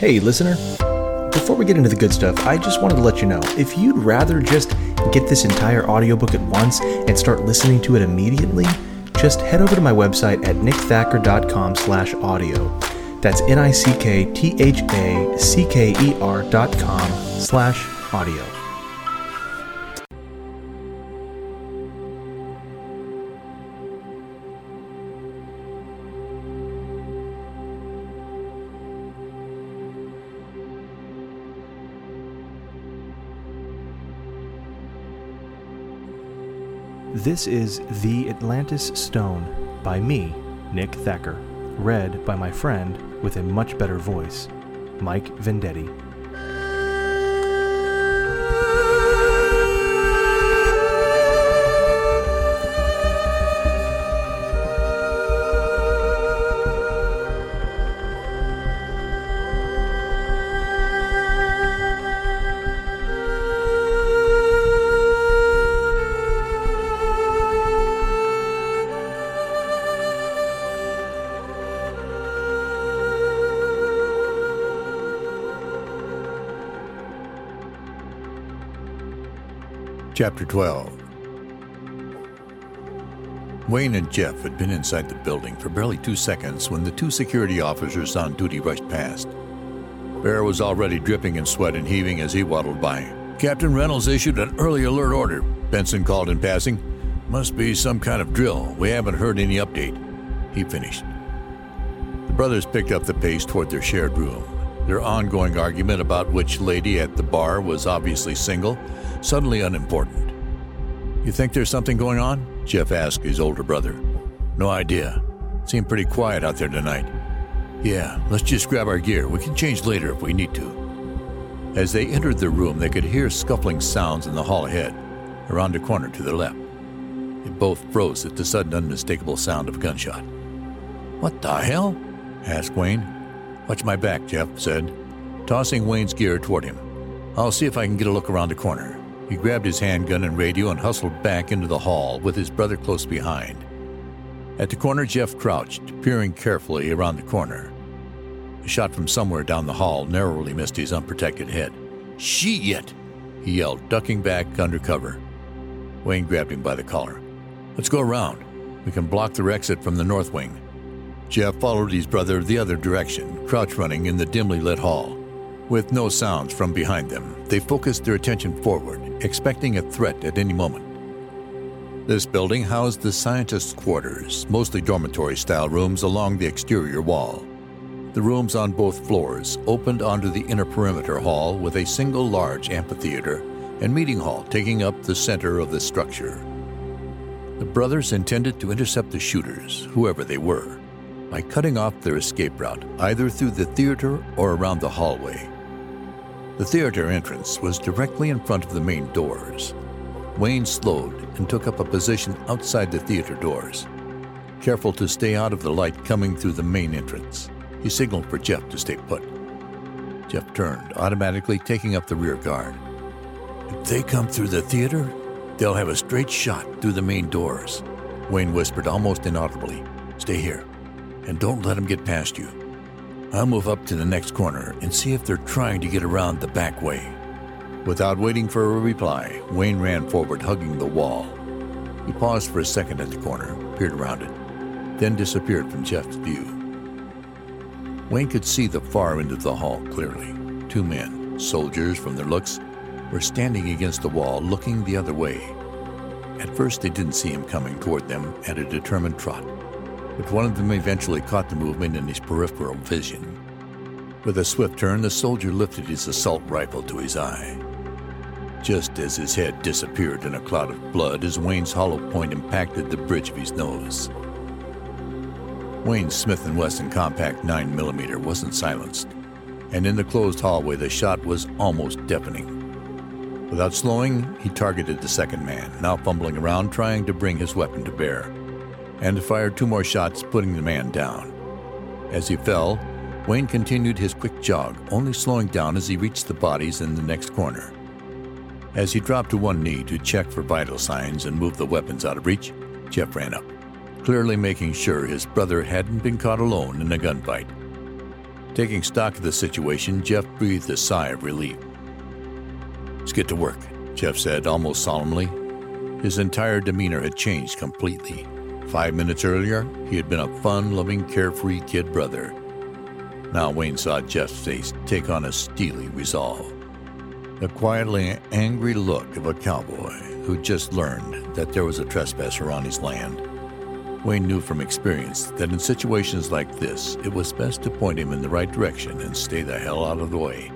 Hey, listener. Before we get into the good stuff, I just wanted to let you know if you'd rather just get this entire audiobook at once and start listening to it immediately, just head over to my website at nickthacker.com slash audio. That's N-I-C-K-T-H-A-C-K-E-R dot com slash audio. This is The Atlantis Stone by me, Nick Thacker, read by my friend with a much better voice, Mike Vendetti. Chapter 12 Wayne and Jeff had been inside the building for barely two seconds when the two security officers on duty rushed past. Bear was already dripping in sweat and heaving as he waddled by. Captain Reynolds issued an early alert order, Benson called in passing. Must be some kind of drill. We haven't heard any update. He finished. The brothers picked up the pace toward their shared room. Their ongoing argument about which lady at the bar was obviously single suddenly unimportant. You think there's something going on? Jeff asked his older brother. No idea. Seemed pretty quiet out there tonight. Yeah, let's just grab our gear. We can change later if we need to. As they entered the room, they could hear scuffling sounds in the hall ahead, around a corner to their left. They both froze at the sudden, unmistakable sound of a gunshot. What the hell? asked Wayne. Watch my back, Jeff said, tossing Wayne's gear toward him. I'll see if I can get a look around the corner. He grabbed his handgun and radio and hustled back into the hall with his brother close behind. At the corner, Jeff crouched, peering carefully around the corner. A shot from somewhere down the hall narrowly missed his unprotected head. Shit! He yelled, ducking back under cover. Wayne grabbed him by the collar. Let's go around. We can block their exit from the north wing. Jeff followed his brother the other direction, crouch running in the dimly lit hall. With no sounds from behind them, they focused their attention forward, expecting a threat at any moment. This building housed the scientists' quarters, mostly dormitory style rooms along the exterior wall. The rooms on both floors opened onto the inner perimeter hall with a single large amphitheater and meeting hall taking up the center of the structure. The brothers intended to intercept the shooters, whoever they were, by cutting off their escape route either through the theater or around the hallway. The theater entrance was directly in front of the main doors. Wayne slowed and took up a position outside the theater doors. Careful to stay out of the light coming through the main entrance, he signaled for Jeff to stay put. Jeff turned, automatically taking up the rear guard. If they come through the theater, they'll have a straight shot through the main doors. Wayne whispered almost inaudibly, Stay here, and don't let them get past you. I'll move up to the next corner and see if they're trying to get around the back way. Without waiting for a reply, Wayne ran forward, hugging the wall. He paused for a second at the corner, peered around it, then disappeared from Jeff's view. Wayne could see the far end of the hall clearly. Two men, soldiers from their looks, were standing against the wall, looking the other way. At first, they didn't see him coming toward them at a determined trot but one of them eventually caught the movement in his peripheral vision. With a swift turn, the soldier lifted his assault rifle to his eye. Just as his head disappeared in a cloud of blood as Wayne's hollow point impacted the bridge of his nose. Wayne's Smith & Wesson compact 9mm wasn't silenced, and in the closed hallway the shot was almost deafening. Without slowing, he targeted the second man, now fumbling around trying to bring his weapon to bear and fired two more shots, putting the man down. As he fell, Wayne continued his quick jog, only slowing down as he reached the bodies in the next corner. As he dropped to one knee to check for vital signs and move the weapons out of reach, Jeff ran up, clearly making sure his brother hadn't been caught alone in a gunfight. Taking stock of the situation, Jeff breathed a sigh of relief. Let's get to work, Jeff said almost solemnly. His entire demeanor had changed completely. Five minutes earlier, he had been a fun loving, carefree kid brother. Now Wayne saw Jeff's face take on a steely resolve. The quietly angry look of a cowboy who just learned that there was a trespasser on his land. Wayne knew from experience that in situations like this, it was best to point him in the right direction and stay the hell out of the way.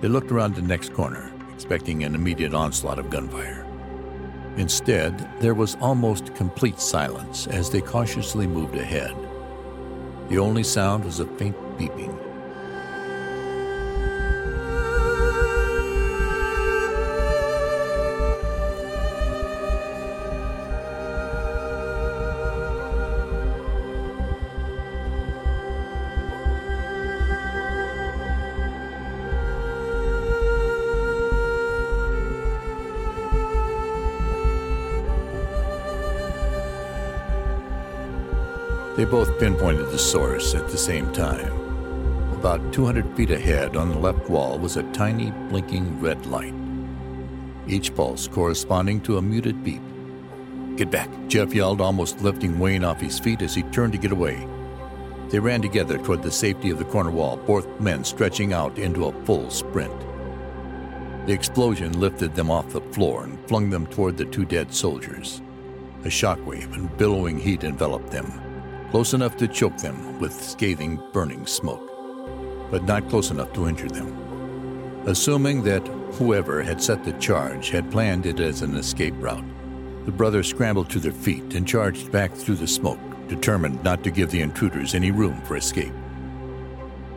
They looked around the next corner, expecting an immediate onslaught of gunfire. Instead, there was almost complete silence as they cautiously moved ahead. The only sound was a faint beeping They both pinpointed the source at the same time. About 200 feet ahead on the left wall was a tiny blinking red light, each pulse corresponding to a muted beep. Get back, Jeff yelled, almost lifting Wayne off his feet as he turned to get away. They ran together toward the safety of the corner wall, both men stretching out into a full sprint. The explosion lifted them off the floor and flung them toward the two dead soldiers. A shockwave and billowing heat enveloped them close enough to choke them with scathing, burning smoke, but not close enough to injure them. Assuming that whoever had set the charge had planned it as an escape route, the brothers scrambled to their feet and charged back through the smoke, determined not to give the intruders any room for escape.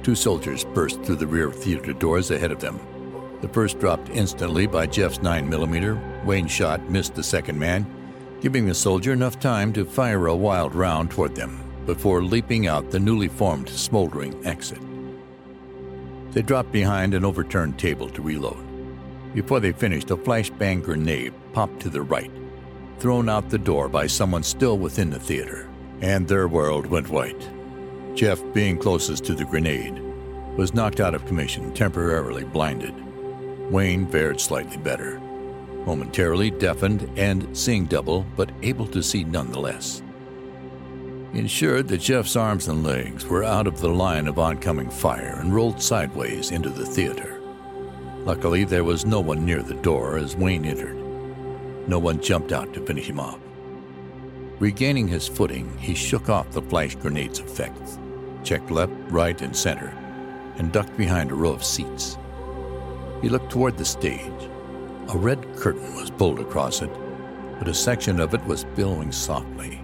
Two soldiers burst through the rear theater doors ahead of them. The first dropped instantly by Jeff's 9mm. Wayne's shot missed the second man, giving the soldier enough time to fire a wild round toward them before leaping out the newly formed smoldering exit. They dropped behind an overturned table to reload. Before they finished, a flashbang grenade popped to the right, thrown out the door by someone still within the theater, and their world went white. Jeff, being closest to the grenade, was knocked out of commission, temporarily blinded. Wayne fared slightly better momentarily deafened and seeing double, but able to see nonetheless. Ensured that Jeff's arms and legs were out of the line of oncoming fire and rolled sideways into the theater. Luckily, there was no one near the door as Wayne entered. No one jumped out to finish him off. Regaining his footing, he shook off the flash grenade's effects, checked left, right, and center, and ducked behind a row of seats. He looked toward the stage a red curtain was pulled across it, but a section of it was billowing softly.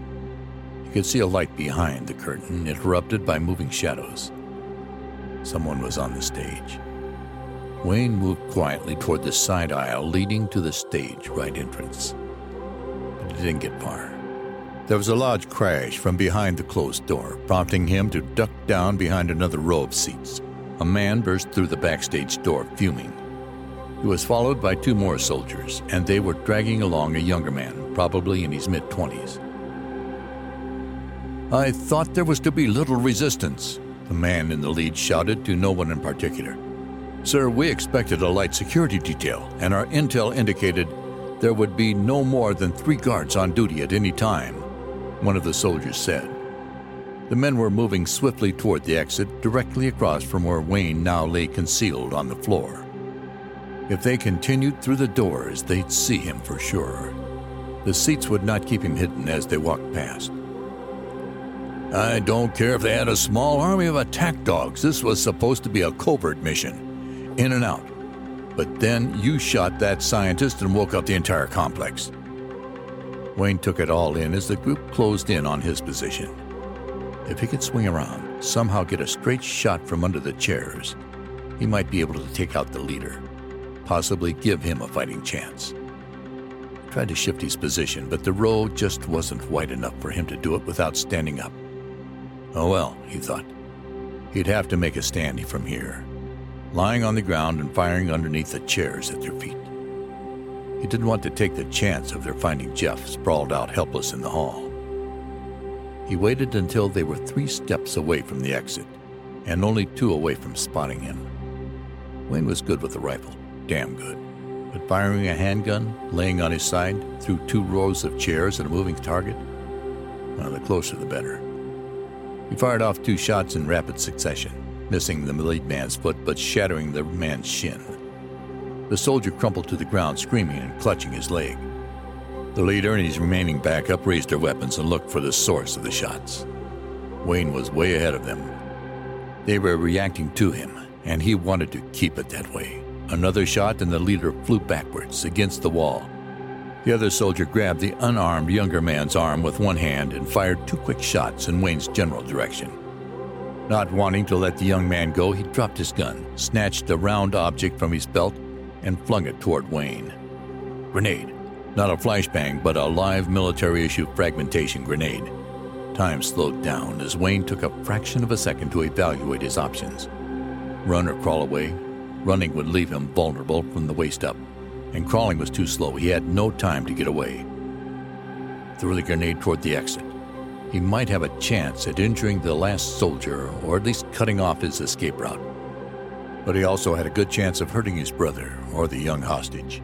You could see a light behind the curtain, interrupted by moving shadows. Someone was on the stage. Wayne moved quietly toward the side aisle leading to the stage right entrance. But he didn't get far. There was a large crash from behind the closed door, prompting him to duck down behind another row of seats. A man burst through the backstage door, fuming. He was followed by two more soldiers, and they were dragging along a younger man, probably in his mid 20s. I thought there was to be little resistance, the man in the lead shouted to no one in particular. Sir, we expected a light security detail, and our intel indicated there would be no more than three guards on duty at any time, one of the soldiers said. The men were moving swiftly toward the exit, directly across from where Wayne now lay concealed on the floor. If they continued through the doors, they'd see him for sure. The seats would not keep him hidden as they walked past. I don't care if they had a small army of attack dogs. This was supposed to be a covert mission. In and out. But then you shot that scientist and woke up the entire complex. Wayne took it all in as the group closed in on his position. If he could swing around, somehow get a straight shot from under the chairs, he might be able to take out the leader possibly give him a fighting chance. He tried to shift his position, but the road just wasn't wide enough for him to do it without standing up. Oh well, he thought. He'd have to make a stand from here, lying on the ground and firing underneath the chairs at their feet. He didn't want to take the chance of their finding Jeff sprawled out helpless in the hall. He waited until they were three steps away from the exit, and only two away from spotting him. Wayne was good with the rifle, damn good. But firing a handgun, laying on his side, through two rows of chairs at a moving target, well, the closer the better. He fired off two shots in rapid succession, missing the lead man's foot but shattering the man's shin. The soldier crumpled to the ground, screaming and clutching his leg. The leader and his remaining backup raised their weapons and looked for the source of the shots. Wayne was way ahead of them. They were reacting to him, and he wanted to keep it that way. Another shot, and the leader flew backwards against the wall. The other soldier grabbed the unarmed younger man's arm with one hand and fired two quick shots in Wayne's general direction. Not wanting to let the young man go, he dropped his gun, snatched a round object from his belt, and flung it toward Wayne. Grenade. Not a flashbang, but a live military issue fragmentation grenade. Time slowed down as Wayne took a fraction of a second to evaluate his options. Run or crawl away? Running would leave him vulnerable from the waist up, and crawling was too slow. He had no time to get away. Threw the grenade toward the exit. He might have a chance at injuring the last soldier or at least cutting off his escape route. But he also had a good chance of hurting his brother or the young hostage.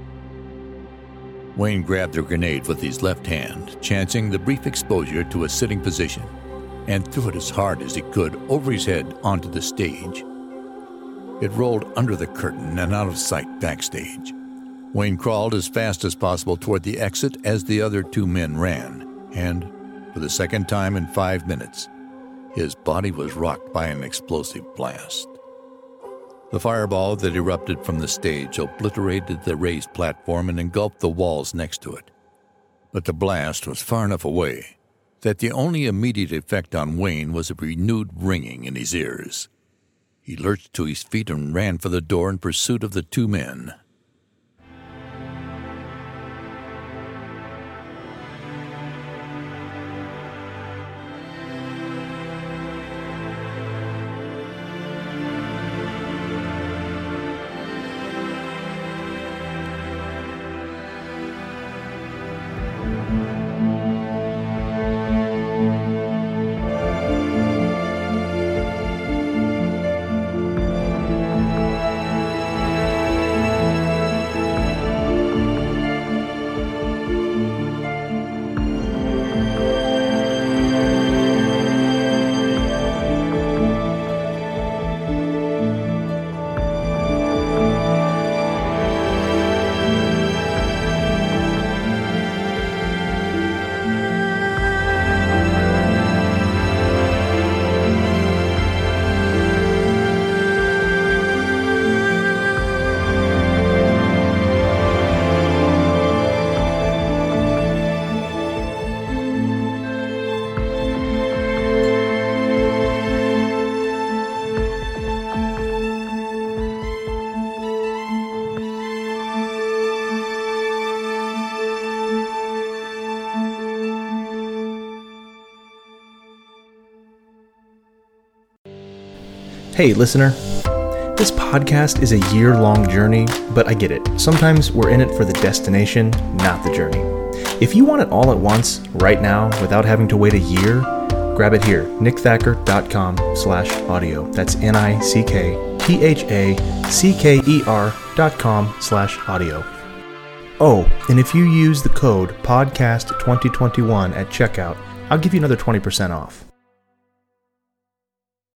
Wayne grabbed the grenade with his left hand, chancing the brief exposure to a sitting position, and threw it as hard as he could over his head onto the stage. It rolled under the curtain and out of sight backstage. Wayne crawled as fast as possible toward the exit as the other two men ran, and, for the second time in five minutes, his body was rocked by an explosive blast. The fireball that erupted from the stage obliterated the raised platform and engulfed the walls next to it. But the blast was far enough away that the only immediate effect on Wayne was a renewed ringing in his ears. He lurched to his feet and ran for the door in pursuit of the two men. Hey, listener. This podcast is a year long journey, but I get it. Sometimes we're in it for the destination, not the journey. If you want it all at once, right now, without having to wait a year, grab it here, nickthacker.com slash audio. That's N-I-C-K-T-H-A-C-K-E-R dot com slash audio. Oh, and if you use the code podcast2021 at checkout, I'll give you another 20% off.